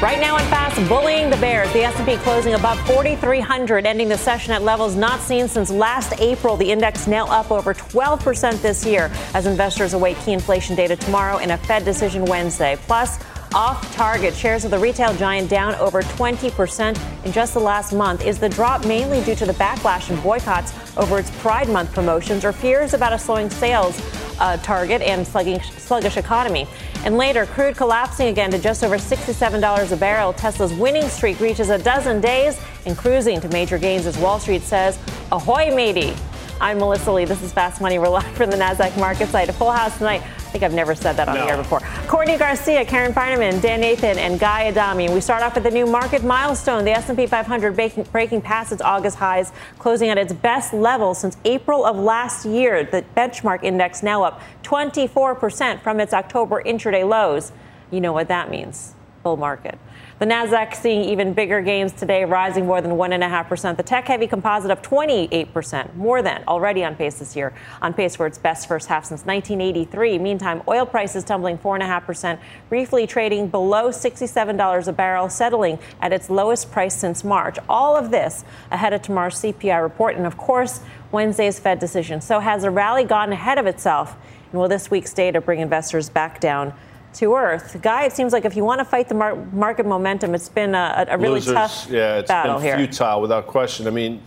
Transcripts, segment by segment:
Right now in fast, bullying the bears. The S&P closing above 4,300, ending the session at levels not seen since last April. The index now up over 12% this year as investors await key inflation data tomorrow and a Fed decision Wednesday. Plus, off target. Shares of the retail giant down over 20% in just the last month. Is the drop mainly due to the backlash and boycotts over its Pride Month promotions or fears about a slowing sales uh, target and sluggish, sluggish economy? And later, crude collapsing again to just over $67 a barrel. Tesla's winning streak reaches a dozen days and cruising to major gains as Wall Street says, Ahoy, matey. I'm Melissa Lee. This is Fast Money. We're live from the NASDAQ market site. A full house tonight. I think I've never said that on no. the air before. Courtney Garcia, Karen Finerman, Dan Nathan, and Guy Adami. We start off with the new market milestone. The S&P 500 breaking, breaking past its August highs, closing at its best level since April of last year. The benchmark index now up 24% from its October intraday lows. You know what that means. Bull market. The Nasdaq seeing even bigger gains today, rising more than 1.5%. The tech heavy composite up 28%, more than already on pace this year, on pace for its best first half since 1983. Meantime, oil prices tumbling 4.5%, briefly trading below $67 a barrel, settling at its lowest price since March. All of this ahead of tomorrow's CPI report and, of course, Wednesday's Fed decision. So, has the rally gone ahead of itself? And will this week's data bring investors back down to earth. Guy, it seems like if you want to fight the mar- market momentum, it's been a, a really Losers, tough yeah, it's battle been here. futile without question. I mean,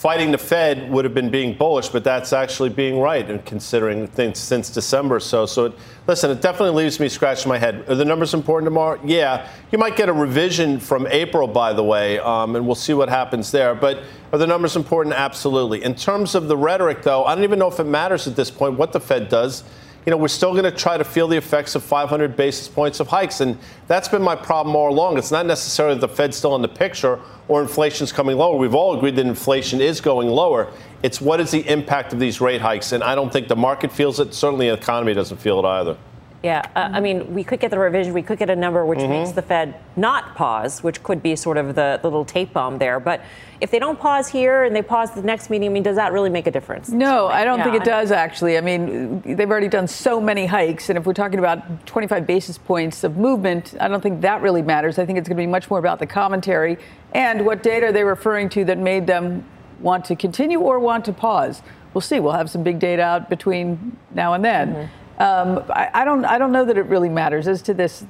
fighting the Fed would have been being bullish, but that's actually being right and considering things since December or so. So, it, listen, it definitely leaves me scratching my head. Are the numbers important tomorrow? Yeah. You might get a revision from April, by the way, um, and we'll see what happens there. But are the numbers important? Absolutely. In terms of the rhetoric, though, I don't even know if it matters at this point what the Fed does you know, we're still going to try to feel the effects of 500 basis points of hikes. And that's been my problem all along. It's not necessarily the Fed's still in the picture or inflation's coming lower. We've all agreed that inflation is going lower. It's what is the impact of these rate hikes? And I don't think the market feels it. Certainly the economy doesn't feel it either. Yeah, uh, I mean, we could get the revision. We could get a number which mm-hmm. makes the Fed not pause, which could be sort of the, the little tape bomb there. But if they don't pause here and they pause the next meeting, I mean, does that really make a difference? No, I don't yeah, think it does, actually. I mean, they've already done so many hikes. And if we're talking about 25 basis points of movement, I don't think that really matters. I think it's going to be much more about the commentary and what data are they referring to that made them want to continue or want to pause. We'll see. We'll have some big data out between now and then. Mm-hmm. Um, I, I, don't. I don't know that it really matters as to this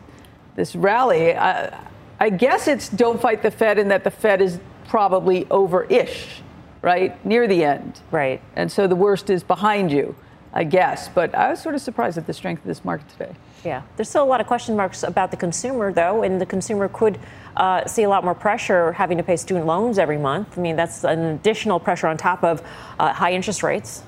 this rally. I, I guess it's don't fight the Fed, and that the Fed is probably over-ish, right near the end, right. And so the worst is behind you, I guess. But I was sort of surprised at the strength of this market today. Yeah, there's still a lot of question marks about the consumer, though, and the consumer could uh, see a lot more pressure having to pay student loans every month. I mean, that's an additional pressure on top of uh, high interest rates.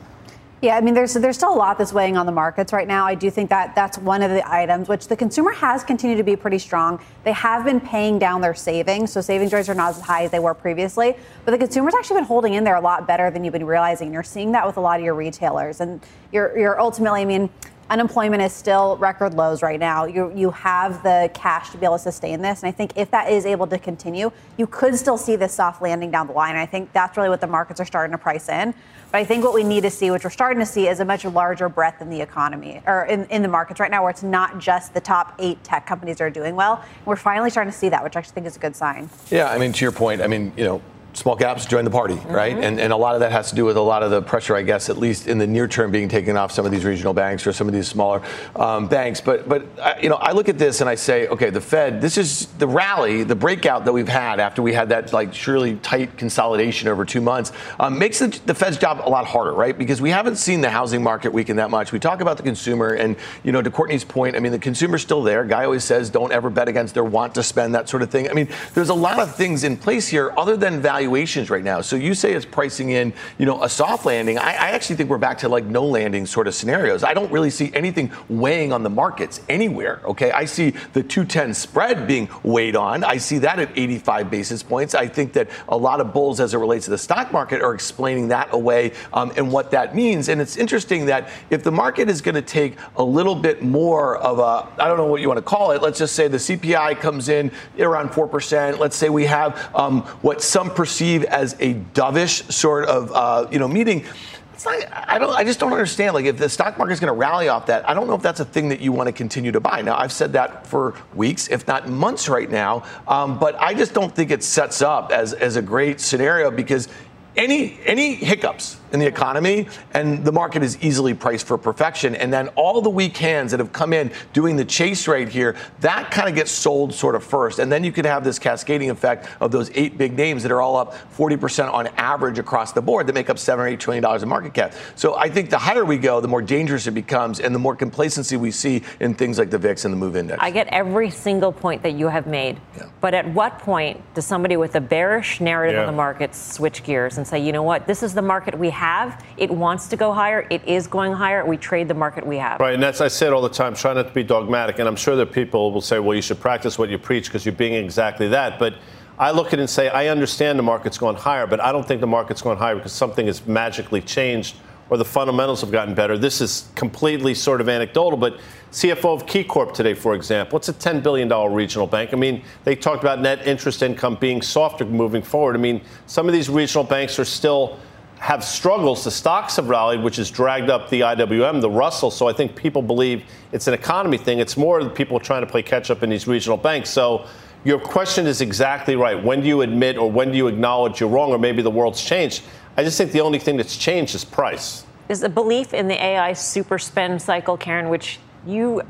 Yeah, I mean, there's there's still a lot that's weighing on the markets right now. I do think that that's one of the items which the consumer has continued to be pretty strong. They have been paying down their savings, so savings rates are not as high as they were previously. But the consumer's actually been holding in there a lot better than you've been realizing. You're seeing that with a lot of your retailers, and you're you're ultimately, I mean. Unemployment is still record lows right now. You you have the cash to be able to sustain this, and I think if that is able to continue, you could still see this soft landing down the line. I think that's really what the markets are starting to price in. But I think what we need to see, which we're starting to see, is a much larger breadth in the economy or in, in the markets right now, where it's not just the top eight tech companies that are doing well. We're finally starting to see that, which I actually think is a good sign. Yeah, I mean, to your point, I mean, you know, small caps join the party, mm-hmm. right? And, and a lot of that has to do with a lot of the pressure, I guess, at least in the near term, being taken off some of these regional banks or some of these smaller um, banks. But, but uh, you know, I look at this and I say, okay, the Fed, this is the rally, the breakout that we've had after we had that like surely tight consolidation over two months, um, makes the, the Fed's job a lot harder, right? Because we haven't seen the housing market weaken that much. We talk about the consumer, and you know, to Courtney's point, I mean, the consumer's still there. Guy always says, don't ever bet against their want to spend, that sort of thing. I mean, there's a lot of things in place here other than value valuations right now. So you say it's pricing in, you know, a soft landing. I, I actually think we're back to like no landing sort of scenarios. I don't really see anything weighing on the markets anywhere. Okay, I see the 210 spread being weighed on. I see that at 85 basis points. I think that a lot of bulls as it relates to the stock market are explaining that away um, and what that means. And it's interesting that if the market is going to take a little bit more of a, I don't know what you want to call it. Let's just say the CPI comes in around 4%. Let's say we have um, what some perceive as a dovish sort of, uh, you know, meeting. It's not, I don't. I just don't understand. Like, if the stock market is going to rally off that, I don't know if that's a thing that you want to continue to buy. Now, I've said that for weeks, if not months, right now. Um, but I just don't think it sets up as as a great scenario because any any hiccups in the economy, and the market is easily priced for perfection. And then all the weak hands that have come in doing the chase right here, that kind of gets sold sort of first. And then you could have this cascading effect of those eight big names that are all up 40% on average across the board that make up seven or eight trillion dollars in market cap. So I think the higher we go, the more dangerous it becomes, and the more complacency we see in things like the VIX and the MOVE Index. I get every single point that you have made. Yeah. But at what point does somebody with a bearish narrative yeah. on the market switch gears and say, you know what, this is the market we have have. It wants to go higher. It is going higher. We trade the market we have. Right, and that's I say it all the time. Try not to be dogmatic, and I'm sure that people will say, "Well, you should practice what you preach because you're being exactly that." But I look at it and say, I understand the market's going higher, but I don't think the market's going higher because something has magically changed or the fundamentals have gotten better. This is completely sort of anecdotal, but CFO of KeyCorp today, for example, it's a $10 billion regional bank. I mean, they talked about net interest income being softer moving forward. I mean, some of these regional banks are still have struggles. The stocks have rallied, which has dragged up the IWM, the Russell. So I think people believe it's an economy thing. It's more people trying to play catch up in these regional banks. So your question is exactly right. When do you admit or when do you acknowledge you're wrong or maybe the world's changed? I just think the only thing that's changed is price. Is a belief in the AI super spend cycle, Karen, which you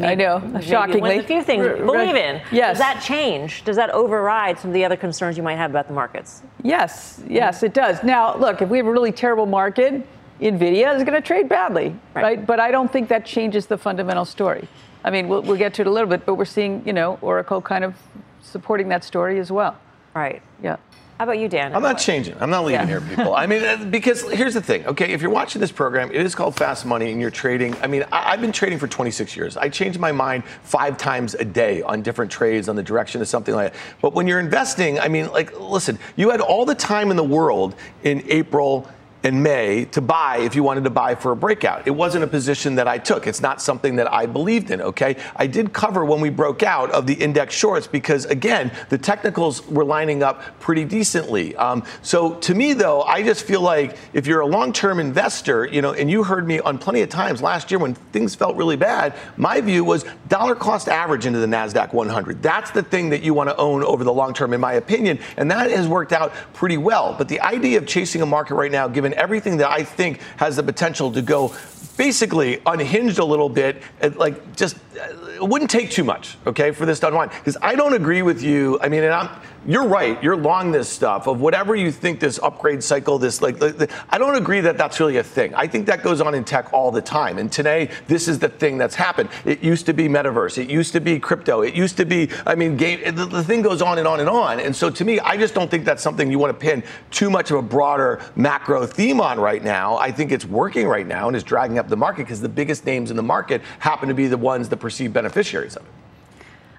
I know, shockingly. a few things believe in. Yes. Does that change? Does that override some of the other concerns you might have about the markets? Yes, yes, it does. Now, look, if we have a really terrible market, Nvidia is going to trade badly, right. right? But I don't think that changes the fundamental story. I mean, we'll, we'll get to it a little bit, but we're seeing, you know, Oracle kind of supporting that story as well. Right. Yeah. How about you, Dan? I'm not changing. I'm not leaving yeah. here, people. I mean, uh, because here's the thing, okay? If you're watching this program, it is called Fast Money and you're trading. I mean, I, have been trading for 26 years. I change my mind five times a day on different trades, on the direction of something like that. But when you're investing, I mean, like, listen, you had all the time in the world in April in May to buy if you wanted to buy for a breakout. It wasn't a position that I took. It's not something that I believed in, okay? I did cover when we broke out of the index shorts because, again, the technicals were lining up pretty decently. Um, so to me, though, I just feel like if you're a long term investor, you know, and you heard me on plenty of times last year when things felt really bad, my view was dollar cost average into the NASDAQ 100. That's the thing that you want to own over the long term, in my opinion. And that has worked out pretty well. But the idea of chasing a market right now, given everything that I think has the potential to go basically unhinged a little bit, like just uh, it wouldn't take too much, okay, for this to unwind. Because I don't agree with you. I mean, and I'm you're right. You're long this stuff of whatever you think this upgrade cycle, this like, I don't agree that that's really a thing. I think that goes on in tech all the time. And today, this is the thing that's happened. It used to be metaverse. It used to be crypto. It used to be, I mean, game. The, the thing goes on and on and on. And so to me, I just don't think that's something you want to pin too much of a broader macro theme on right now. I think it's working right now and is dragging up the market because the biggest names in the market happen to be the ones that perceive perceived beneficiaries of it.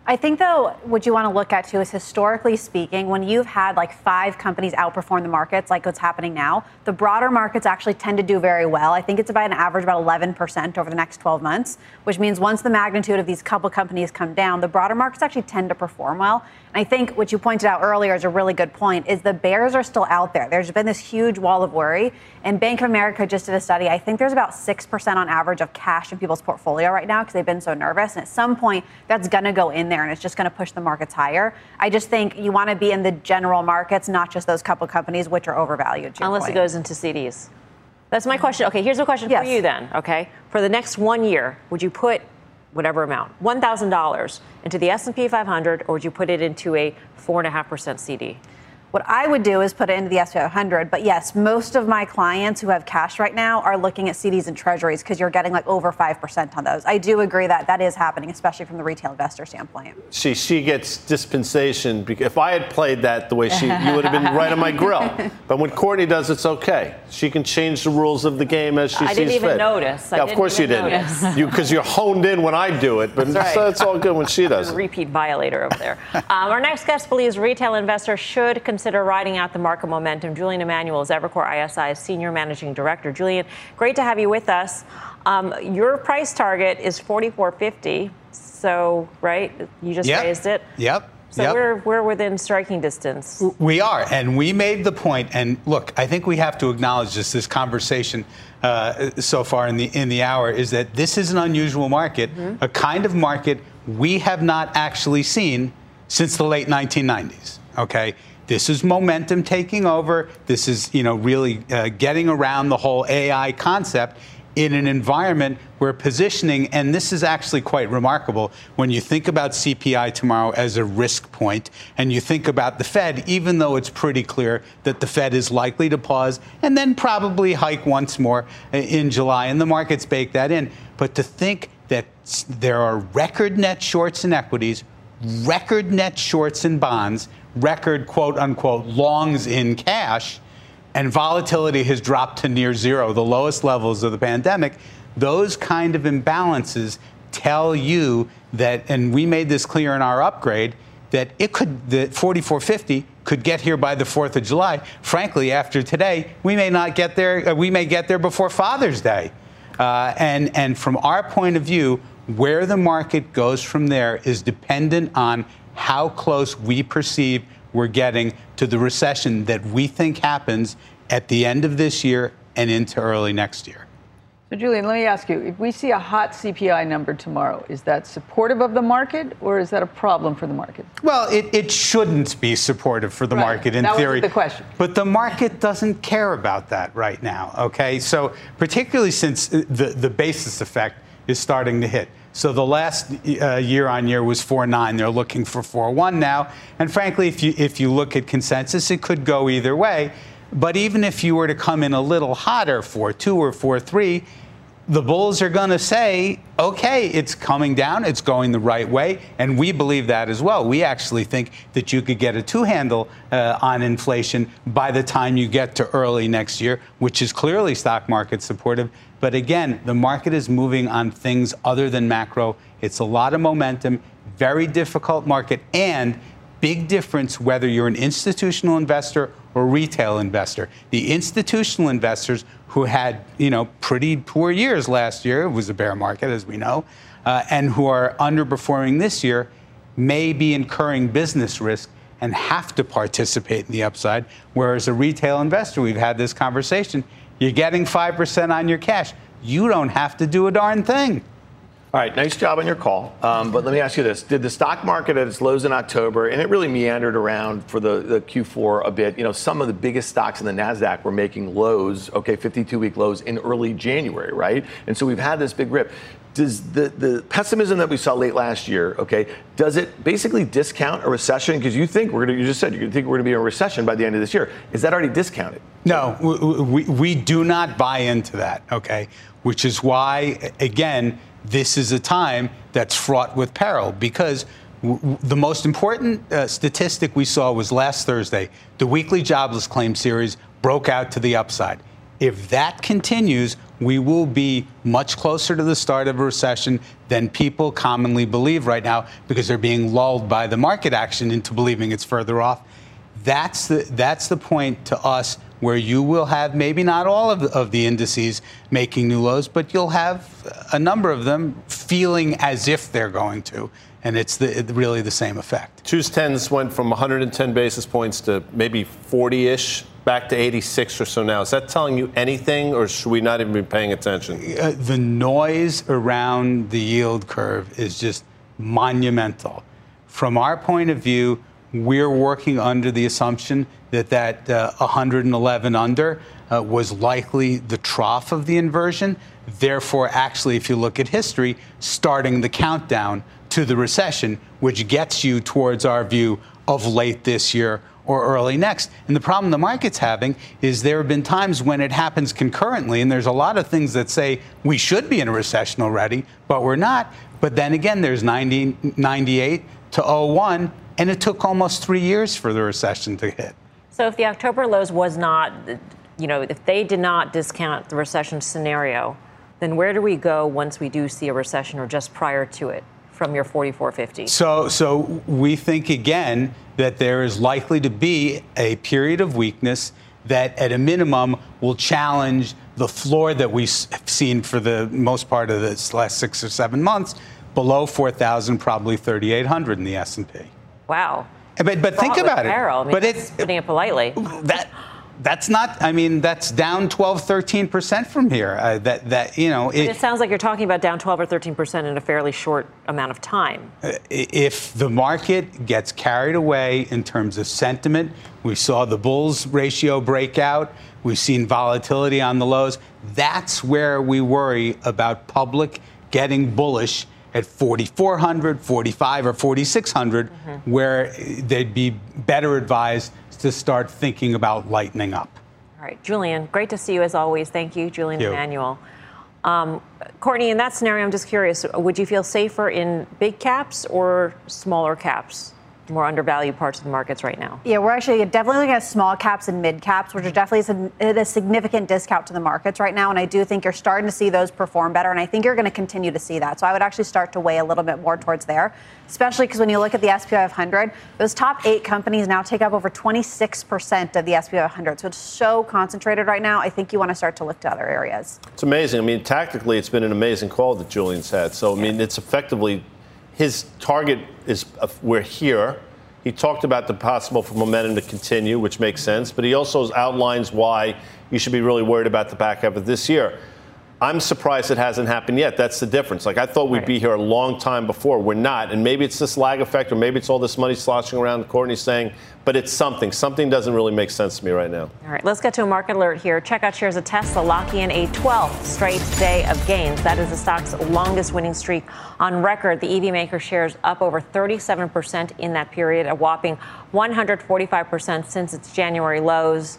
I think, though, what you want to look at too is historically speaking, when you've had like five companies outperform the markets, like what's happening now, the broader markets actually tend to do very well. I think it's about an average about 11% over the next 12 months, which means once the magnitude of these couple companies come down, the broader markets actually tend to perform well. And I think what you pointed out earlier is a really good point is the bears are still out there. There's been this huge wall of worry. And Bank of America just did a study. I think there's about 6% on average of cash in people's portfolio right now because they've been so nervous. And at some point, that's going to go in there and it's just going to push the markets higher. I just think you want to be in the general markets, not just those couple companies which are overvalued. Unless point. it goes into CDs. That's my question. Okay, here's a question yes. for you then. Okay, for the next one year, would you put whatever amount, $1,000 into the S&P 500, or would you put it into a four and a half percent CD? What I would do is put it into the S&P 500. But yes, most of my clients who have cash right now are looking at CDs and treasuries because you're getting like over 5% on those. I do agree that that is happening, especially from the retail investor standpoint. She, she gets dispensation. If I had played that the way she, you would have been right on my grill. But when Courtney does, it's okay. She can change the rules of the game as she I sees didn't even fit. notice. I Yeah, of didn't course you even didn't. notice. You because you're honed in when I do it, but That's right. so it's all good when she does it. repeat violator over there. um, our next guest believes retail investors should consider riding out the market momentum. Julian Emanuel is Evercore ISI's senior managing director. Julian, great to have you with us. Um, your price target is 44.50. So, right, you just Yep. raised it. Yep. So yep. we're we're within striking distance. We are, and we made the point. And look, I think we have to acknowledge just this conversation uh, so far in the in the hour is that this is an unusual market, a kind of market we have not actually seen since the late 1990s. Okay. This is momentum taking over. This is, you know, really uh, getting around the whole AI concept in an environment where positioning, and this is actually quite remarkable when you think about CPI tomorrow as a risk point, and you think about the Fed, even though it's pretty clear that the Fed is likely to pause and then probably hike once more uh, in July, and the markets bake that in. But to think that there are record net shorts in equities, record net shorts in bonds, record quote unquote longs in cash, and volatility has dropped to near zero, the lowest levels of the pandemic, those kind of imbalances tell you that, and we made this clear in our upgrade, that it could, the 4450 could get here by the 4th of July. Frankly, after today, we may not get there, uh, we may get there before Father's Day. Uh, and, and from our point of view, where the market goes from there is dependent on how close we perceive we're getting to the recession that we think happens at the end of this year and into early next year. So, Julian, let me ask you if we see a hot CPI number tomorrow, is that supportive of the market or is that a problem for the market? Well, it, it shouldn't be supportive for the Right. market in That theory. the question. But the market doesn't care about that right now, okay? So, particularly since the, the basis effect is starting to hit. So the last uh, year on year was 4.9. They're looking for 4.1 now. And frankly, if you, if you look at consensus, it could go either way. But even if you were to come in a little hotter, 4.2 or 4.3, the bulls are going to say, okay, it's coming down, it's going the right way, and we believe that as well. We actually think that you could get a two handle uh, on inflation by the time you get to early next year, which is clearly stock market supportive. But again, the market is moving on things other than macro. It's a lot of momentum, very difficult market, and big difference whether you're an institutional investor or retail investor. The institutional investors who had, you know, pretty poor years last year, it was a bear market, as we know, uh, and who are underperforming this year, may be incurring business risk and have to participate in the upside. Whereas a retail investor, we've had this conversation, you're getting 5% on your cash. You don't have to do a darn thing. All right, nice job on your call. Um, but let me ask you this: Did the stock market at its lows in October, and it really meandered around for the, the Q4 a bit? You know, some of the biggest stocks in the Nasdaq were making lows, okay, 52-week lows in early January, right? And so we've had this big rip. Does the, the pessimism that we saw late last year, okay, does it basically discount a recession? Because you think we're going to, you just said you think we're going to be in a recession by the end of this year. Is that already discounted? No, we, we, do not buy into that, okay? Which is why, again, this is a time that's fraught with peril because the most important uh, statistic we saw was last Thursday. The weekly jobless claim series broke out to the upside. If that continues, we will be much closer to the start of a recession than people commonly believe right now because they're being lulled by the market action into believing it's further off. That's the, that's the point to us where you will have maybe not all of the, of the indices making new lows, but you'll have a number of them feeling as if they're going to. And it's the, really the same effect. Twos tens went from 110 basis points to maybe 40 ish back to 86 or so now. Is that telling you anything, or should we not even be paying attention? Uh, the noise around the yield curve is just monumental. From our point of view, we're working under the assumption that that uh, 111 under uh, was likely the trough of the inversion. Therefore, actually, if you look at history, starting the countdown to the recession, which gets you towards our view of late this year or early next. And the problem the market's having is there have been times when it happens concurrently, and there's a lot of things that say we should be in a recession already, but we're not. But then again, there's 90, 98 to 01, and it took almost three years for the recession to hit. So if the October lows was not, you know, if they did not discount the recession scenario, then where do we go once we do see a recession or just prior to it? From your 4450? So, so we think again that there is likely to be a period of weakness that, at a minimum, will challenge the floor that we've seen for the most part of this last six or seven months, below 4,000, probably 3,800 in the S&P. Wow. But, but think about it. I mean, but it's putting it politely. That that's not i mean that's down 12 13% from here uh, that that you know it, it, sounds like you're talking about down 12 or 13% in a fairly short amount of time uh, if the market gets carried away in terms of sentiment we saw the bulls ratio break out we've seen volatility on the lows that's where we worry about public getting bullish at 4400 45 or 4600 mm-hmm. where they'd be better advised to start thinking about lightening up. All right, Julian, great to see you as always. Thank you, Julian Thank you. Emanuel. Um, Courtney, in that scenario, I'm just curious would you feel safer in big caps or smaller caps? More undervalued parts of the markets right now? Yeah, we're actually definitely looking at small caps and mid caps, which are definitely at uh, a significant discount to the markets right now. And I do think you're starting to see those perform better. And I think you're going to continue to see that. So I would actually start to weigh a little bit more towards there, especially because when you look at the SP 500, those top eight companies now take up over 26% of the SP 500. So it's so concentrated right now. I think you want to start to look to other areas. It's amazing. I mean, tactically, it's been an amazing call that Julian's had. So, I mean, it's effectively his target is uh, we're here. He talked about the possible for momentum to continue, which makes sense, but he also outlines why you should be really worried about the back half of this year. I'm surprised it hasn't happened yet. That's the difference. Like I thought we'd right. be here a long time before. We're not, and maybe it's this lag effect, or maybe it's all this money sloshing around. Courtney's saying, but it's something. Something doesn't really make sense to me right now. All right, let's get to a market alert here. Check out shares of Tesla locking in a 12th straight day of gains. That is the stock's longest winning streak on record. The EV maker shares up over 37% in that period, a whopping 145% since its January lows.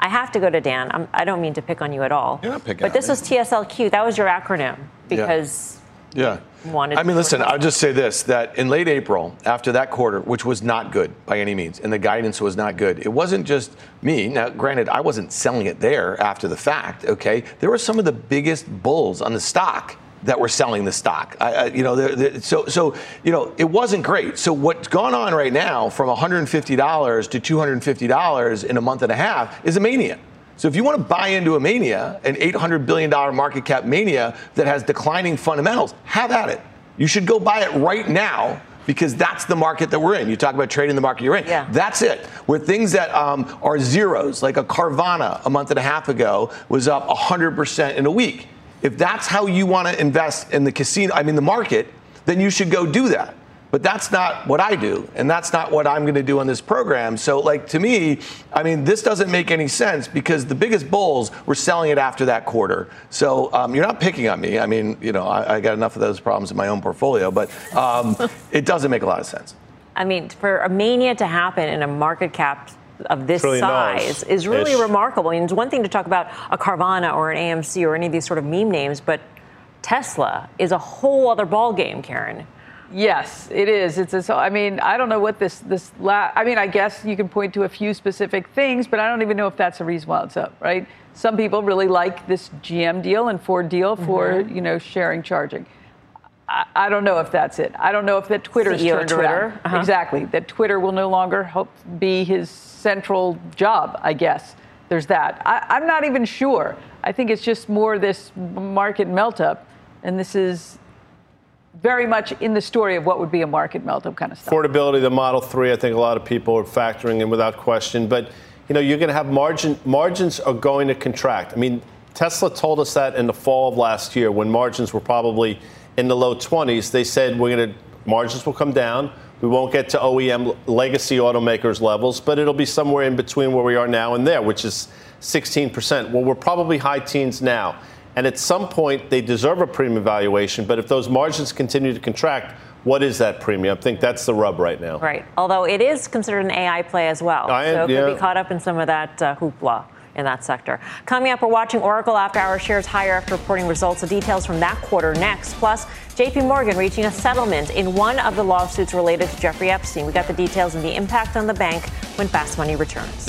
I have to go to Dan. I'm, I do not mean to pick on you at all. You're not picking But this me. was TSLQ. That was your acronym because. Yeah. Wanted I mean, listen, I'll just say this that in late April, after that quarter, which was not good by any means, and the guidance was not good, it wasn't just me. Now, granted, I wasn't selling it there after the fact, okay? There were some of the biggest bulls on the stock that were selling the stock. I, I, you know, they're, they're, so so you know, it wasn't great. So what's gone on right now, from $150 to $250 in a month and a half, is a mania. So if you want to buy into a mania, an $800 billion market cap mania that has declining fundamentals, have at it. You should go buy it right now because that's the market that we're in. You talk about trading the market you're in. Yeah. That's it. Where things that um, are zeros, like a Carvana a month and a half ago, was up 100% in a week. If that's how you want to invest in the casino, I mean the market, then you should go do that. But that's not what I do, and that's not what I'm going to do on this program. So, like to me, I mean, this doesn't make any sense because the biggest bulls were selling it after that quarter. So um, you're not picking on me. I mean, you know, I, I, got enough of those problems in my own portfolio, but um, it doesn't make a lot of sense. I mean, for a mania to happen in a market cap of this size is really Ish. remarkable. I mean, it's one thing to talk about a Carvana or an AMC or any of these sort of meme names, but Tesla is a whole other ballgame, Karen. Yes, it is. It's a, so. I mean, I don't know what this this. La- I mean, I guess you can point to a few specific things, but I don't even know if that's a reason why it's up. Right? Some people really like this GM deal and Ford deal for mm-hmm. you know sharing charging. I, I, don't know if that's it. I don't know if that Twitter's CEO turned Twitter. around. Uh-huh. Exactly. That Twitter will no longer help be his central job, I guess. There's that. I, I'm not even sure. I think it's just more this market melt up. And this is very much in the story of what would be a market meltdown kind of stuff. Affordability, the Model 3, I think a lot of people are factoring in without question. But, you know, you're going to have margin, margins are going to contract. I mean, Tesla told us that in the fall of last year when margins were probably in the low 20s. They said we're going to, margins will come down. We won't get to OEM legacy automakers levels, but it'll be somewhere in between where we are now and there, which is 16%. Well, we're probably high teens now. And at some point, they deserve a premium valuation. But if those margins continue to contract, what is that premium? I think that's the rub right now. Right. Although it is considered an AI play as well. I- so it yeah. could be caught up in some of that uh, hoopla in that sector. Coming up, we're watching Oracle after our shares higher after reporting results. The details from that quarter next. Plus, JP Morgan reaching a settlement in one of the lawsuits related to Jeffrey Epstein. We got the details and the impact on the bank when Fast Money returns.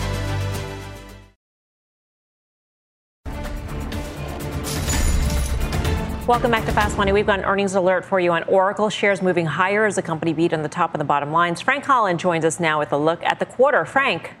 Welcome back to Fast Money. We've got an earnings alert for you on Oracle shares moving higher as the company beat on the top and the bottom lines. Frank Holland joins us now with a look at the quarter. Frank.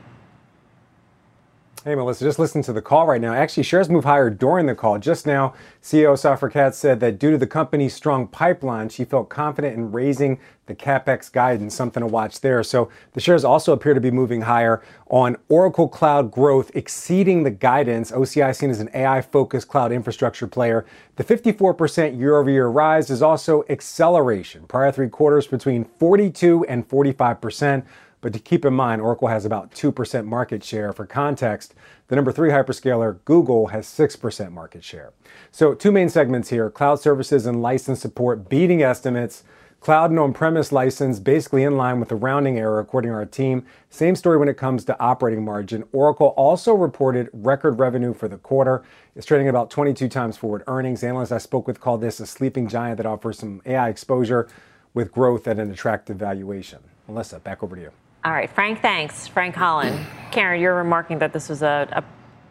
Hey, Melissa, just listen to the call right now. Actually, shares move higher during the call. Just now, CEO Safra said that due to the company's strong pipeline, she felt confident in raising the capex guidance, something to watch there. So the shares also appear to be moving higher on Oracle Cloud growth exceeding the guidance. OCI seen as an AI focused cloud infrastructure player. The 54% year over year rise is also acceleration. Prior three quarters between 42 and 45%. But to keep in mind, Oracle has about 2% market share. For context, the number three hyperscaler, Google, has 6% market share. So, two main segments here cloud services and license support beating estimates. Cloud and on premise license basically in line with the rounding error, according to our team. Same story when it comes to operating margin. Oracle also reported record revenue for the quarter. It's trading about 22 times forward earnings. Analysts I spoke with call this a sleeping giant that offers some AI exposure with growth at an attractive valuation. Melissa, back over to you. All right, Frank, thanks. Frank Holland. Karen, you're remarking that this was a, a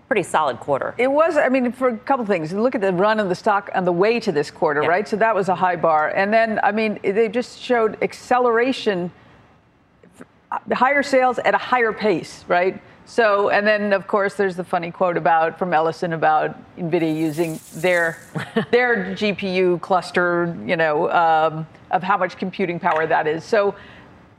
pretty solid quarter. It was, I mean, for a couple things. Look at the run of the stock on the way to this quarter, Yeah. right? So that was a high bar. And then, I mean, they just showed acceleration, higher sales at a higher pace, right? So, and then of course, there's the funny quote about from Ellison about NVIDIA using their their GPU cluster, you know, um, of how much computing power that is. So,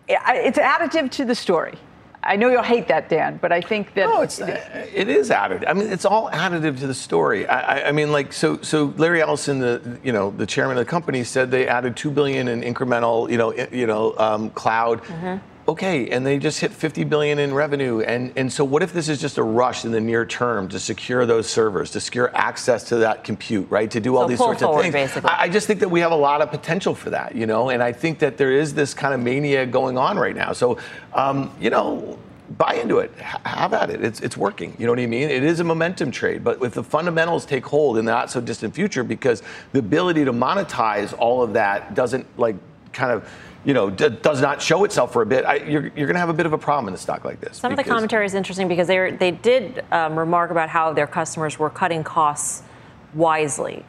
it's additive to the story. I know you'll hate that, Dan, but I think that No, it's it is additive. I mean, it's all additive to the story. I, I, I mean, like so. So Larry Ellison, the you know the chairman of the company, said they added two billion in incremental you know you know um, cloud. Okay, and they just hit 50 billion in revenue, and and so what if this is just a rush in the near term to secure those servers, to secure access to that compute, right? To do all So these sorts forward, of things. basically. I, I just think that we have a lot of potential for that, you know, and I think that there is this kind of mania going on right now. So, um, you know, buy into it, have at it. It's it's working. You know what I mean? It is a momentum trade, but if the fundamentals take hold in the not so distant future, because the ability to monetize all of that doesn't like kind of. You know, d- does not show itself for a bit. I, you're you're going to have a bit of a problem in a stock like this. Some of the commentary is interesting because they were, they did um, remark about how their customers were cutting costs wisely,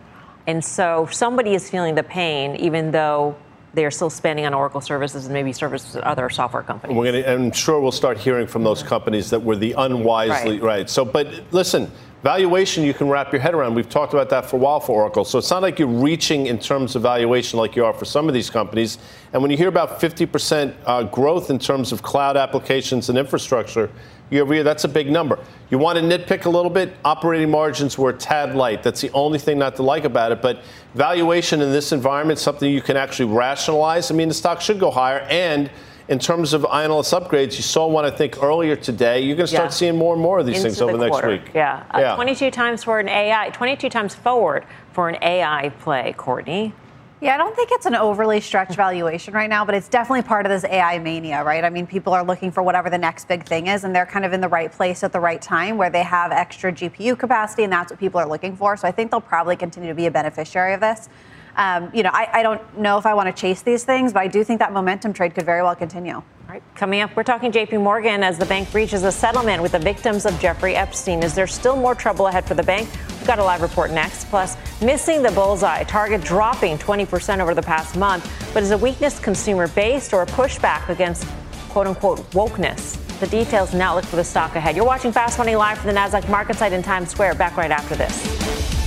and so somebody is feeling the pain, even though they are still spending on Oracle services and maybe services at other software companies. We're going to, I'm sure we'll start hearing from those companies that were the unwisely Right. right. So, but listen, valuation you can wrap your head around. We've talked about that for a while for Oracle. So it's not like you're reaching in terms of valuation like you are for some of these companies. And when you hear about 50% uh, growth in terms of cloud applications and infrastructure year over that's a big number. You want to nitpick a little bit? Operating margins were a tad light. That's the only thing not to like about it. But valuation in this environment, something you can actually rationalize. I mean, the stock should go higher. And in terms of INLS upgrades, you saw one, I think, earlier today. You're going to start Yeah. seeing more and more of these Into things over the next quarter. week. Yeah. Uh, Yeah. 22 times for an AI, 22 times forward for an AI play, Courtney. Yeah, I don't think it's an overly stretched valuation right now, but it's definitely part of this AI mania, right? I mean, people are looking for whatever the next big thing is, and they're kind of in the right place at the right time where they have extra GPU capacity, and that's what people are looking for. So I think they'll probably continue to be a beneficiary of this. Um, you know, I, I don't know if I want to chase these things, but I do think that momentum trade could very well continue. All right, coming up, we're talking JP Morgan as the bank reaches a settlement with the victims of Jeffrey Epstein. Is there still more trouble ahead for the bank? We've got a live report next. Plus, missing the bullseye, Target dropping 20% over the past month. But is a weakness consumer based or a pushback against quote unquote wokeness? The details now look for the stock ahead. You're watching Fast Money live from the NASDAQ market site in Times Square. Back right after this.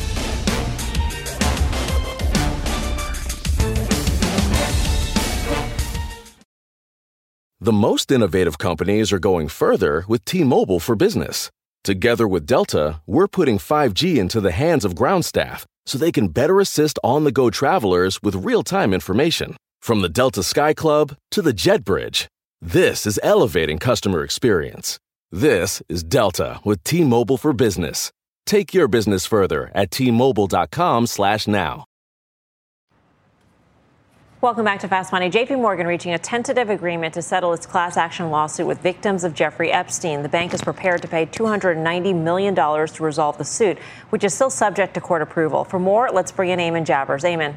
The most innovative companies are going further with T Mobile for Business. Together with Delta, we're putting 5G into the hands of ground staff so they can better assist on the go travelers with real time information. From the Delta Sky Club to the Jet Bridge, this is elevating customer experience. This is Delta with T Mobile for Business. Take your business further at T Mobile.com/slash now. Welcome back to Fast Money. JP Morgan reaching a tentative agreement to settle its class action lawsuit with victims of Jeffrey Epstein. The bank is prepared to pay $290 million to resolve the suit, which is still subject to court approval. For more, let's bring in Eamon Javers. Eamon.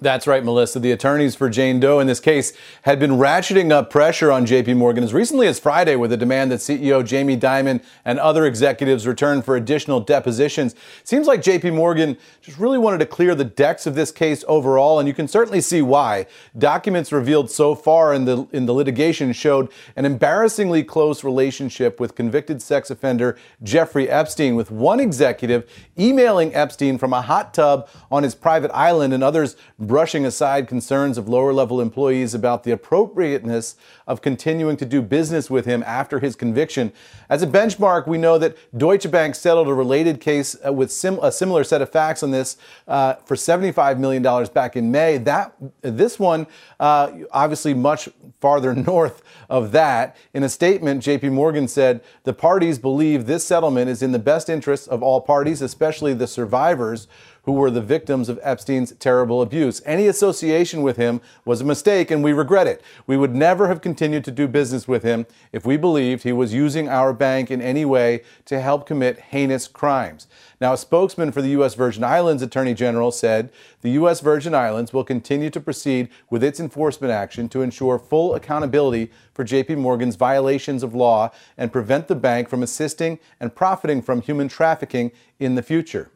That's right, Melissa. The attorneys for Jane Doe in this case had been ratcheting up pressure on JP Morgan as recently as Friday with a demand that CEO Jamie Dimon and other executives return for additional depositions. Seems like JP Morgan just really wanted to clear the decks of this case overall, and you can certainly see why. Documents revealed so far in the in the litigation showed an embarrassingly close relationship with convicted sex offender Jeffrey Epstein, with one executive emailing Epstein from a hot tub on his private island and others brushing aside concerns of lower level employees about the appropriateness of continuing to do business with him after his conviction. As a benchmark, we know that Deutsche Bank settled a related case uh, with sim- a similar set of facts on this uh, for $75 million back in May. That This one, uh, obviously, much farther north of that. In a statement, JP Morgan said the parties believe this settlement is in the best interests of all parties, especially the survivors who were the victims of Epstein's terrible abuse. Any association with him was a mistake, and we regret it. We would never have continued to do business with him if we believed he was using our bank in any way to help commit heinous crimes. Now, a spokesman for the U.S. Virgin Islands Attorney General said the U.S. Virgin Islands will continue to proceed with its enforcement action to ensure full accountability for JP Morgan's violations of law and prevent the bank from assisting and profiting from human trafficking in the future.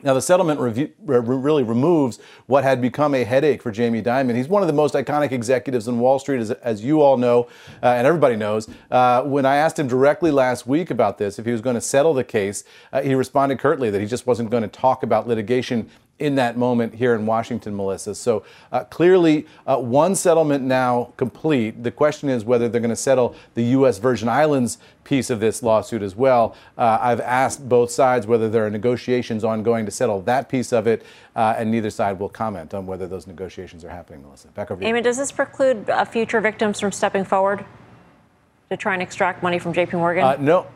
Now, the settlement review, really removes what had become a headache for Jamie Dimon. He's one of the most iconic executives in Wall Street, as, as you all know, uh, and everybody knows. Uh, when I asked him directly last week about this, if he was going to settle the case, uh, he responded curtly that he just wasn't going to talk about litigation in that moment here in Washington, Melissa. So uh, clearly, uh, one settlement now complete. The question is whether they're going to settle the U.S. Virgin Islands piece of this lawsuit as well. Uh, I've asked both sides whether there are negotiations ongoing to settle that piece of it, uh, and neither side will comment on whether those negotiations are happening, Melissa. Back over to you. Amy, does this preclude uh, future victims from stepping forward to try and extract money from JP Morgan? Uh, no.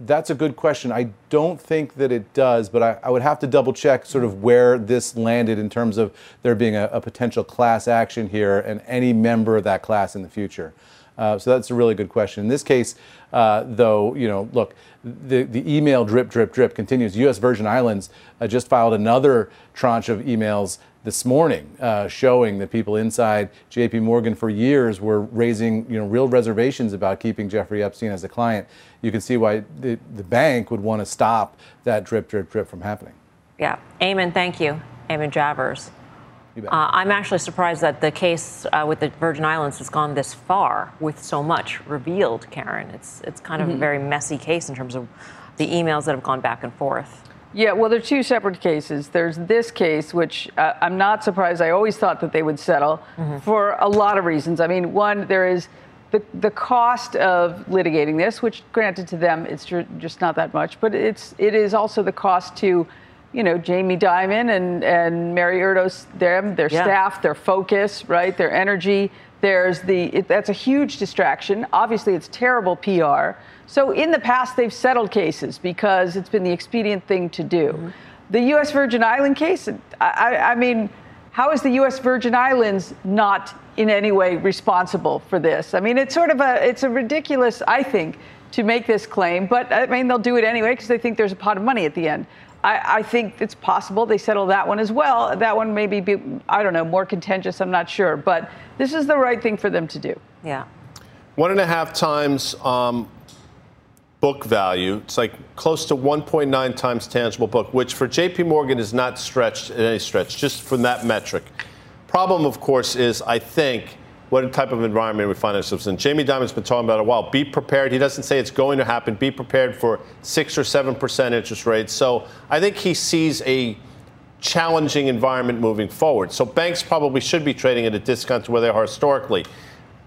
That's a good question. I don't think that it does, but I, I, would have to double check sort of where this landed in terms of there being a, a potential class action here and any member of that class in the future. Uh, so that's a really good question. In this case, uh, though, you know, look, the, the email drip, drip, drip continues. U.S. Virgin Islands uh, just filed another tranche of emails this morning uh, showing that people inside JP Morgan for years were raising you know, real reservations about keeping Jeffrey Epstein as a client. You can see why the, the bank would want to stop that drip, drip, drip from happening. Yeah. Eamon, thank you. Eamon Javers. Uh, I'm actually surprised that the case uh, with the Virgin Islands has gone this far with so much revealed, Karen. It's, it's kind of mm-hmm. a very messy case in terms of the emails that have gone back and forth. Yeah, well, there are two separate cases. There's this case, which uh, I'm not surprised. I always thought that they would settle mm-hmm. for a lot of reasons. I mean, one, there is the, the cost of litigating this, which granted to them, it's just not that much, but it's, it is also the cost to, you know, Jamie Dimon and, and Mary Erdoes, them, their yeah. staff, their focus, right, their energy. There's the, it, that's a huge distraction. Obviously, it's terrible PR. So in the past, they've settled cases because it's been the expedient thing to do. Mm-hmm. the U.S. Virgin Island case, I, I mean, how is the U.S. Virgin Islands not in any way responsible for this? I mean, it's sort of a, it's a ridiculous, I think, to make this claim, but I mean, they'll do it anyway because they think there's a pot of money at the end. I, I, think it's possible they settle that one as well. That one may be, I don't know, more contentious. I'm not sure, but this is the right thing for them to do. Yeah. One and a half times um, book value. It's like close to 1.9 times tangible book, which for JP Morgan is not stretched in any stretch, just from that metric. Problem, of course, is I think what type of environment we find ourselves in. Jamie Dimon's been talking about a while. Be prepared. He doesn't say it's going to happen. Be prepared for six or seven percent interest rates. So I think he sees a challenging environment moving forward. So banks probably should be trading at a discount to where they are historically.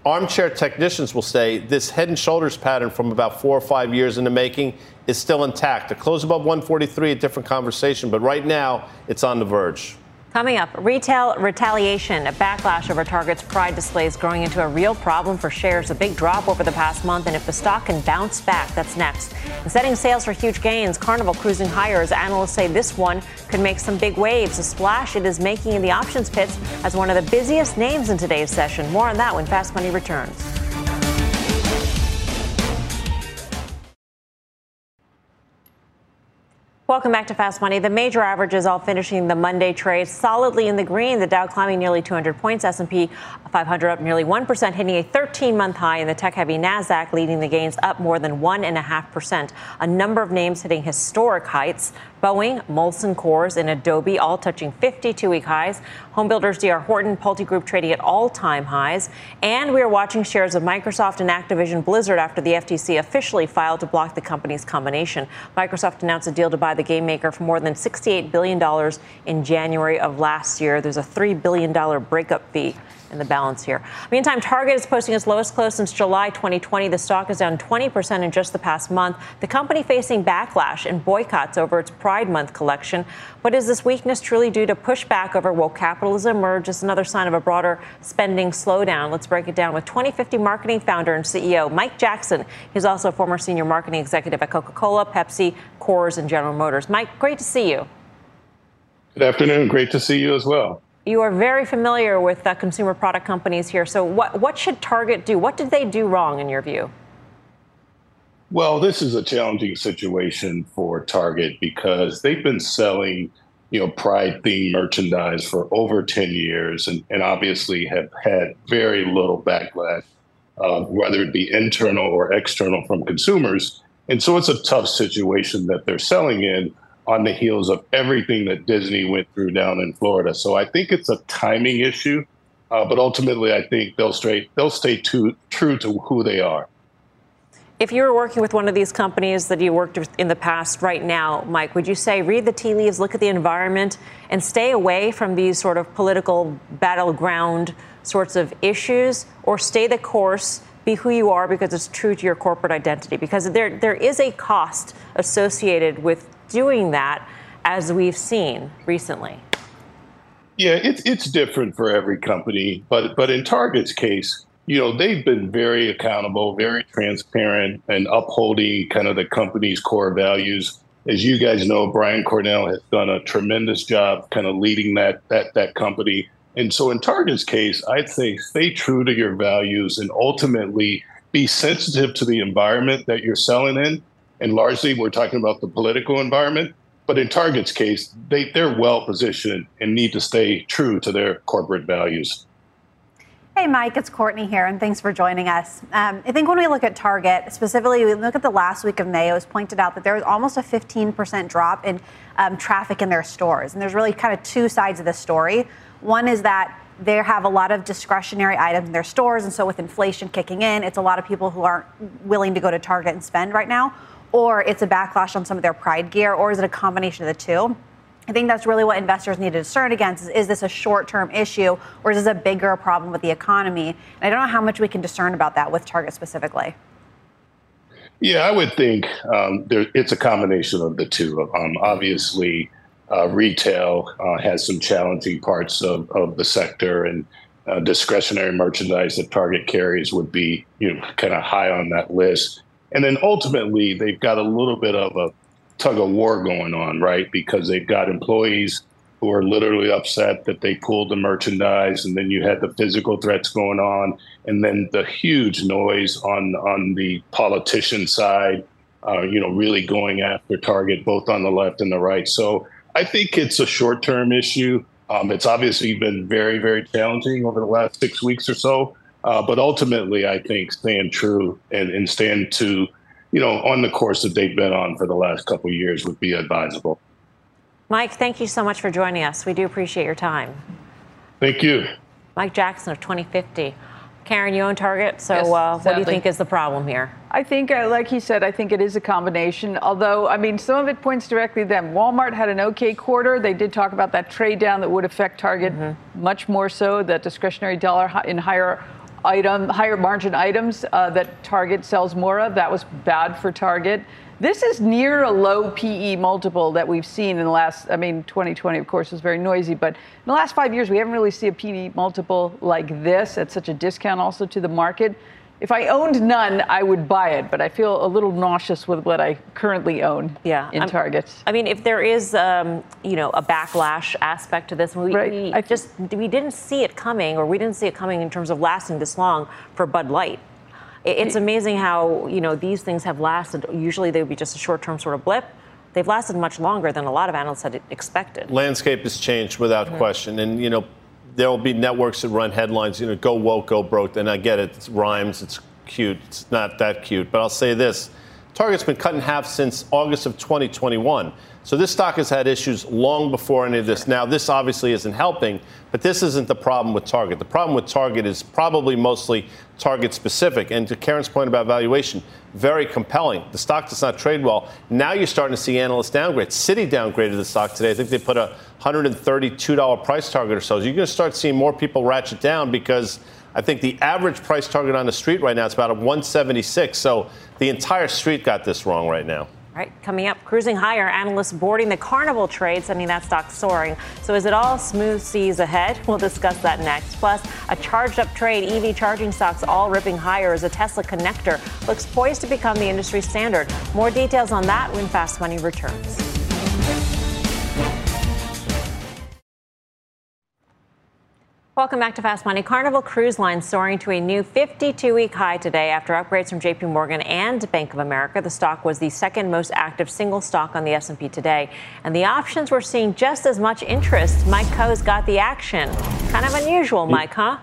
Armchair technicians will say this head and shoulders pattern from about four or five years in the making is still intact. To close above 143, a different conversation, but right now it's on the verge. Coming up, retail retaliation, a backlash over Target's pride displays growing into a real problem for shares, a big drop over the past month, and if the stock can bounce back, that's next. And setting sails for huge gains, Carnival cruising higher as analysts say this one could make some big waves. A splash it is making in the options pits as one of the busiest names in today's session. More on that when Fast Money returns. Welcome back to Fast Money. The major averages all finishing the Monday trade solidly in the green. The Dow climbing nearly 200 points, S&P 500 up nearly 1%, hitting a 13-month high, and the tech-heavy Nasdaq leading the gains up more than 1.5%. A number of names hitting historic heights. Boeing, Molson Coors, and Adobe all touching 52-week highs. Homebuilders DR Horton, PulteGroup trading at all-time highs. And we are watching shares of Microsoft and Activision Blizzard after the FTC officially filed to block the company's combination. Microsoft announced a deal to buy the game maker for more than $68 billion in January of last year. There's a $3 billion breakup fee in the balance here. Meantime, Target is posting its lowest close since July 2020. The stock is down 20% in just the past month. The company facing backlash and boycotts over its Pride Month collection. But is this weakness truly due to pushback over woke capitalism or just another sign of a broader spending slowdown? Let's break it down with 2050 marketing founder and CEO Mike Jackson. He's also a former senior marketing executive at Coca Cola, Pepsi, Coors, and General Motors. Mike, great to see you. Good afternoon. Great to see you as well. You are very familiar with uh, consumer product companies here. So, what, what should Target do? What did they do wrong, in your view? Well, this is a challenging situation for Target because they've been selling, you know, pride themed merchandise for over 10 years and, and obviously have had very little backlash, uh, whether it be internal or external from consumers. And so it's a tough situation that they're selling in on the heels of everything that Disney went through down in Florida. So I think it's a timing issue, uh, but ultimately I think they'll stay they'll stay true true to who they are. If you were working with one of these companies that you worked with in the past, right now, Mike, would you say read the tea leaves, look at the environment, and stay away from these sort of political battleground sorts of issues, or stay the course? be who you are because it's true to your corporate identity because there there is a cost associated with doing that, as we've seen recently? Yeah, it's it's different for every company, but but in Target's case, you know, they've been very accountable, very transparent, and upholding kind of the company's core values. As you guys know, Brian Cornell has done a tremendous job kind of leading that that that company. And so in Target's case, I'd say stay true to your values and ultimately be sensitive to the environment that you're selling in and largely we're talking about the political environment. But in Target's case, they, they're well positioned and need to stay true to their corporate values. Hey, Mike, it's Courtney here, and thanks for joining us. Um, I think when we look at Target, specifically, we look at the last week of May, it was pointed out that there was almost a 15% drop in um, traffic in their stores. And there's really kind of two sides of the story. One is that they have a lot of discretionary items in their stores, and so with inflation kicking in, it's a lot of people who aren't willing to go to Target and spend right now or it's a backlash on some of their pride gear, or is it a combination of the two? I think that's really what investors need to discern against is, is this a short term issue or is this a bigger problem with the economy? And I don't know how much we can discern about that with Target specifically. Yeah, I would think um, there, it's a combination of the two. Um, obviously, uh, retail uh, has some challenging parts of, of the sector, and uh, discretionary merchandise that Target carries would be, you know, kind of high on that list. And then ultimately, they've got a little bit of a tug of war going on, right? Because they've got employees who are literally upset that they pulled the merchandise, and then you had the physical threats going on, and then the huge noise on on the politician side, uh, you know, really going after Target both on the left and the right. So I think it's a short term issue. Um, it's obviously been very very challenging over the last six weeks or so, uh, but ultimately I think staying true and, and stand to you know, on the course that they've been on for the last couple of years would be advisable. Mike, thank you so much for joining us. We do appreciate your time. Thank you. Mike Jackson of 2050. Karen, you own Target, so yes, uh, what do you think is the problem here? I think, uh, like he said, I think it is a combination. Although, I mean, some of it points directly to them. Walmart had an okay quarter. They did talk about that trade down that would affect Target mm-hmm. much more so, that discretionary dollar in higher item, higher margin items uh, that Target sells more of. That was bad for Target. This is near a low PE multiple that we've seen in the last, I mean, 2020, of course, was very noisy, but in the last five years, we haven't really seen a PE multiple like this at such a discount also to the market. If I owned none, I would buy it, but I feel a little nauseous with what I currently own yeah, in I'm, Targets. I mean, if there is, um, you know, a backlash aspect to this, we, right. we I just we didn't see it coming, or we didn't see it coming in terms of lasting this long for Bud Light. It's amazing how you know these things have lasted. Usually, they would be just a short-term sort of blip they've lasted much longer than a lot of analysts had expected. Landscape has changed without mm-hmm. question. And, you know, there will be networks that run headlines, you know, go woke, go broke. And I get it, it rhymes, it's cute, it's not that cute. But I'll say this Target's been cut in half since August of 2021. So this stock has had issues long before any of this. Now, this obviously isn't helping, but this isn't the problem with Target. The problem with Target is probably mostly Target specific. And to Karen's point about valuation, very compelling. The stock does not trade well. Now you're starting to see analysts downgrade. Citi downgraded the stock today. I think they put a $132 price target or so. so you're going to start seeing more people ratchet down because I think the average price target on the street right now is about a 176. So the entire street got this wrong right now. All right, coming up, cruising higher, analysts boarding the Carnival trade, sending that stock soaring. So is it all smooth seas ahead? We'll discuss that next. Plus, a charged up trade, EV charging stocks all ripping higher as a Tesla connector looks poised to become the industry standard. More details on that when Fast Money returns. Welcome back to Fast Money. Carnival Cruise Line soaring to a new 52-week high today after upgrades from JP Morgan and Bank of America. The stock was the second most active single stock on the S&P today, and the options were seeing just as much interest. Mike Khouw's got the action. Kind of unusual, Mike, huh?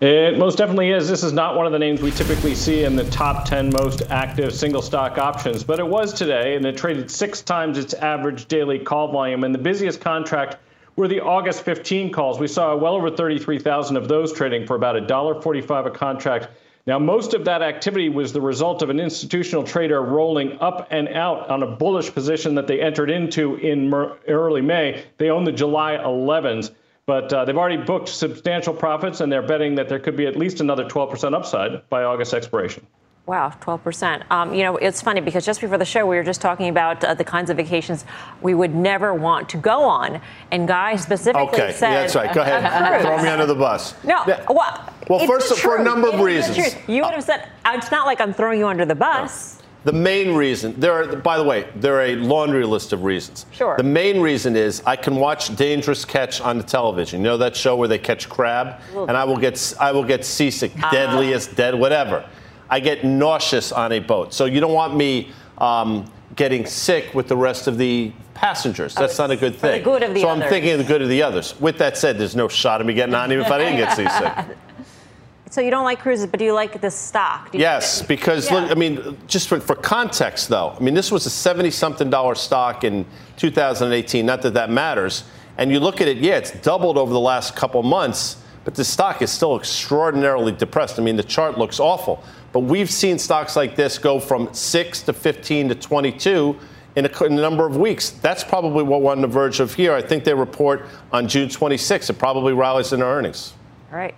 It most definitely is. This is not one of the names we typically see in the top 10 most active single stock options, but it was today, and it traded six times its average daily call volume. And the busiest contract were the August 15 calls. We saw well over 33,000 of those trading for about $1.45 a contract. Now, most of that activity was the result of an institutional trader rolling up and out on a bullish position that they entered into in early May. They own the July 11s, but uh, they've already booked substantial profits, and they're betting that there could be at least another 12% upside by August expiration. Wow, 12%. Um, you know, it's funny because just before the show, we were just talking about uh, the kinds of vacations we would never want to go on. And Guy specifically okay. said. Yeah, that's right. Go ahead. Throw me under the bus. No. Yeah. Well, well first, for a number of reasons. You would have said, uh, it's not like I'm throwing you under the bus. The main reason, there are, by the way, there are a laundry list of reasons. Sure. The main reason is I can watch Dangerous Catch on the television. You know that show where they catch crab, and I will get I will get seasick, uh, deadliest, dead, whatever. I get nauseous on a boat. So you don't want me um, getting sick with the rest of the passengers. That's not a good thing. so others. I'm thinking of the good of the others. With that said, there's no shot of me getting on even if I didn't get seasick. So you don't like cruises, but do you like the stock? yes, because yeah. look, I mean, just for, for, context, though, I mean, this was a seventy-something dollar stock in 2018. Not that that matters. And you look at it, yeah, it's doubled over the last couple months, but the stock is still extraordinarily depressed. I mean, the chart looks awful. But we've seen stocks like this go from 6 to 15 to 22 in a, in a, number of weeks. That's probably what we're on the verge of here. I think they report on June 26th. It probably rallies in earnings. All right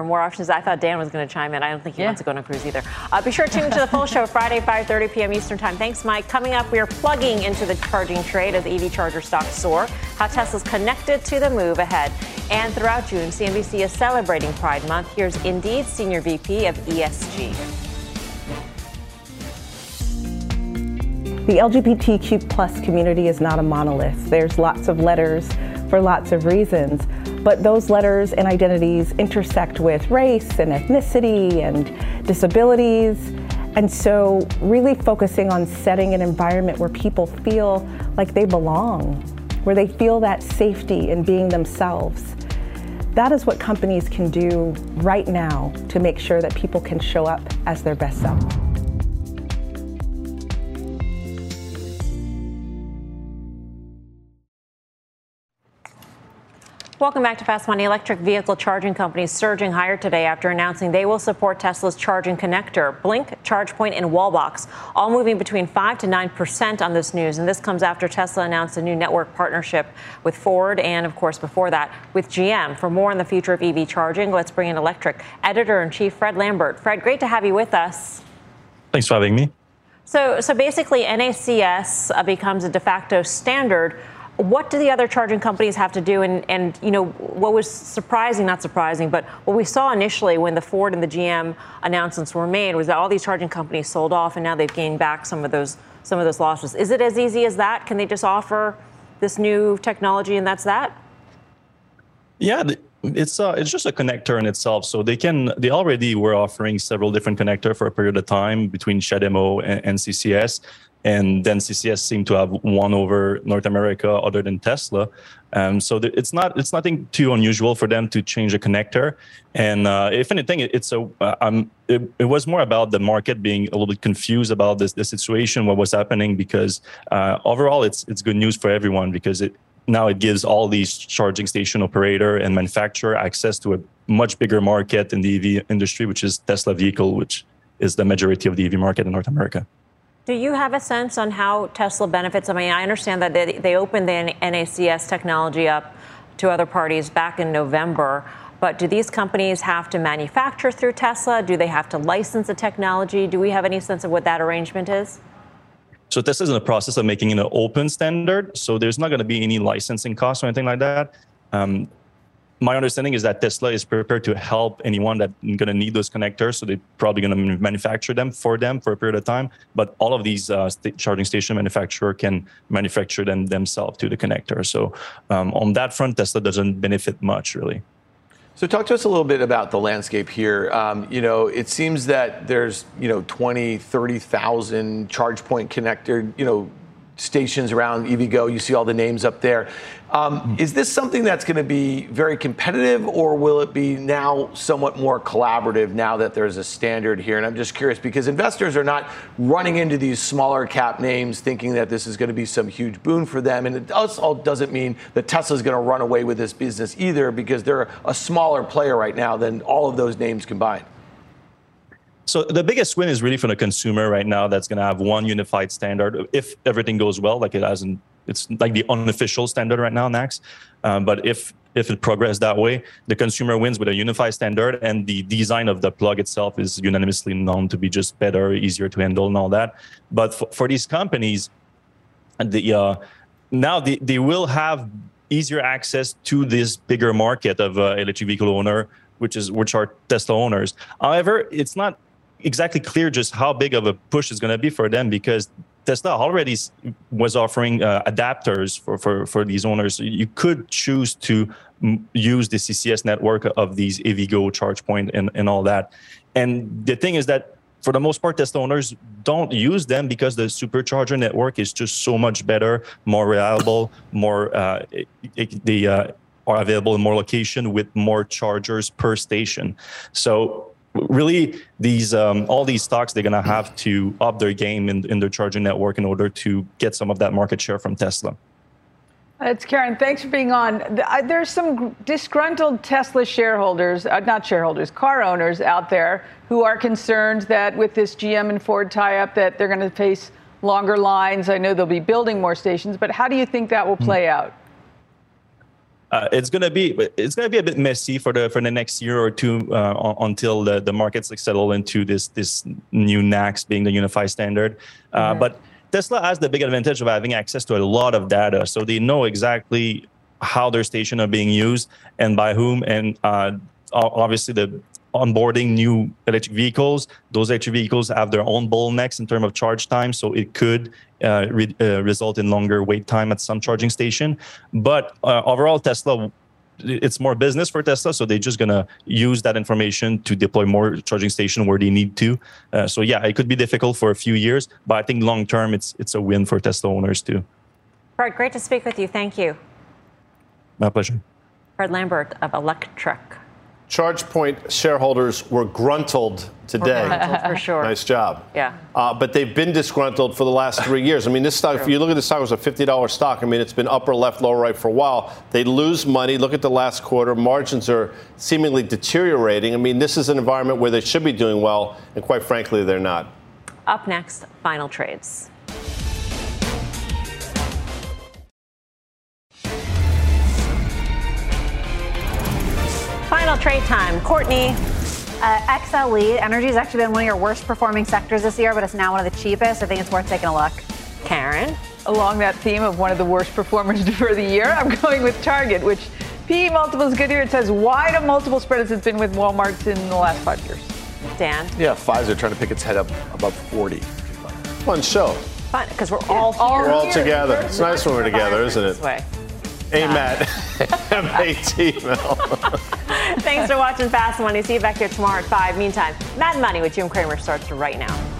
for more options. I thought Dan was going to chime in. I don't think he yeah. wants to go on a cruise either. Uh, be sure to tune into the full show Friday, 5:30 p.m. Eastern Time. Thanks, Mike. Coming up, we are plugging into the charging trade as EV charger stocks soar. How Tesla's connected to the move ahead. And throughout June, CNBC is celebrating Pride Month. Here's Indeed Senior VP of ESG. the LGBTQ plus community is not a monolith. There's lots of letters for lots of reasons, but those letters and identities intersect with race and ethnicity and disabilities. And so, really focusing on setting an environment where people feel like they belong, where they feel that safety in being themselves. That is what companies can do right now to make sure that people can show up as their best self. Welcome back to Fast Money. Electrek vehicle charging companies surging higher today after announcing they will support Tesla's charging connector, Blink, ChargePoint, and Wallbox, all moving between 5 to 9% on this news. And this comes after Tesla announced a new network partnership with Ford and, of course, before that, with GM. For more on the future of EV charging, let's bring in Electric editor in chief Fred Lambert. Fred, great to have you with us. Thanks for having me. So, so basically, NACS uh, becomes a de facto standard what do the other charging companies have to do? And, and, you know, what was surprising, not surprising, but what we saw initially when the Ford and the GM announcements were made was that all these charging companies sold off, and now they've gained back some of those some of those losses. Is it as easy as that? Can they just offer this new technology and that's that? Yeah, it's uh, it's just a connector in itself. So they can they already were offering several different connector for a period of time between CHAdeMO and, and CCS and then CCS seemed to have won over North America, other than Tesla. Um, so th- it's not it's nothing too unusual for them to change a connector. And uh, if anything, it, it's a uh, um, it, it, was more about the market being a little bit confused about this the situation, what was happening, because uh, overall it's it's good news for everyone because it now it gives all these charging station operator and manufacturer access to a much bigger market in the EV industry, which is Tesla vehicle, which is the majority of the EV market in North America. Do you have a sense on how Tesla benefits? I mean, I understand that they, they opened the NACS technology up to other parties back in November. But do these companies have to manufacture through Tesla? Do they have to license the technology? Do we have any sense of what that arrangement is? So Tesla is in the process of making an open standard. So there's not going to be any licensing costs or anything like that. Um, my understanding is that Tesla is prepared to help anyone that's going to need those connectors. So they're probably going to manufacture them for them for a period of time. But all of these uh, st- charging station manufacturer can manufacture them themselves to the connector. So um, on that front, Tesla doesn't benefit much really. So talk to us a little bit about the landscape here. Um, you know, it seems that there's, you know, 20, 30,000 charge point connector, you know, stations around EVgo. You see all the names up there. Um, mm-hmm. is this something that's going to be very competitive, or will it be now somewhat more collaborative now that there's a standard here? And I'm just curious because investors are not running into these smaller cap names thinking that this is going to be some huge boon for them. And it also doesn't mean that Tesla's going to run away with this business either because they're a smaller player right now than all of those names combined. So the biggest win is really for the consumer right now. That's going to have one unified standard if everything goes well, like it hasn't. It's like the unofficial standard right now, NACS. Um, but if if it progresses that way, the consumer wins with a unified standard, and the design of the plug itself is unanimously known to be just better, easier to handle, and all that. But for, for these companies, the uh, now they, they will have easier access to this bigger market of uh, electric vehicle owner, which is which are Tesla owners. However, it's not exactly clear just how big of a push is going to be for them because Tesla already was offering uh, adapters for, for, for these owners. You could choose to m- use the CCS network of these EVgo ChargePoint and, and all that. And the thing is that for the most part, Tesla owners don't use them because the supercharger network is just so much better, more reliable, more uh, it, it, the uh, are available in more location with more chargers per station. So really these um, all these stocks they're going to have to up their game in, in their charging network in order to get some of that market share from tesla it's Karen. Thanks for being on. There's some disgruntled Tesla shareholders, uh, not shareholders, car owners out there who are concerned that with this GM and Ford tie-up that they're going to face longer lines. I know they'll be building more stations, but how do you think that will hmm. play out? Uh, it's gonna be it's gonna be a bit messy for the for the next year or two uh, until the, the markets like settle into this this new NACS being the unified standard. Uh. But Tesla has the big advantage of having access to a lot of data, so they know exactly how their station are being used and by whom. And uh, obviously, the onboarding new electric vehicles. Those electric vehicles have their own bottlenecks in terms of charge time, so it could uh, re- uh, result in longer wait time at some charging station. But uh, overall, Tesla it's more business for Tesla, so they're just gonna use that information to deploy more charging station where they need to. Uh, so yeah, it could be difficult for a few years, but I think long term, it's it's a win for Tesla owners too. Fred, great to speak with you. Thank you. My pleasure. Fred Lambert of Electrek. ChargePoint shareholders were gruntled today. gruntled, for sure. Nice job. Yeah. Uh, but they've been disgruntled for the last three years. I mean, this stock, if you look at the stock, it was a $50 stock. I mean, it's been upper left, lower right for a while. They lose money. Look at the last quarter. Margins are seemingly deteriorating. I mean, this is an environment where they should be doing well, and quite frankly, they're not. Up next, final trades. Final trade time. Courtney. Uh, XLE Energy has actually been one of your worst performing sectors this year, but it's now one of the cheapest. I think it's worth taking a look. Karen. Along that theme of one of the worst performers for the year, I'm going with Target, which PE multiple is good here. It says wide a multiple spread as it's been with Walmart in the last five years. Dan. Yeah, Pfizer trying to pick its head up above 40. Fun show. Fun, because we're all here. We're all together. It's nice when we're together, isn't it? This way. Hey, Matt. M-A-T, Mel. Thanks for watching Fast Money. See you back here tomorrow at 5. Meantime, Mad Money with Jim Cramer starts right now.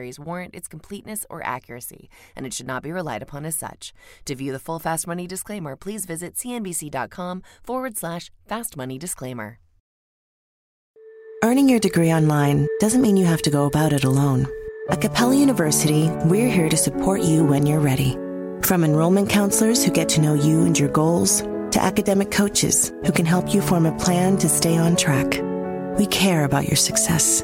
warrant its completeness or accuracy, and it should not be relied upon as such. To view the full Fast Money disclaimer, please visit cnbc.com forward slash fast money disclaimer. Earning your degree online doesn't mean you have to go about it alone. At Capella University, we're here to support you when you're ready. From enrollment counselors who get to know you and your goals, to academic coaches who can help you form a plan to stay on track. We care about your success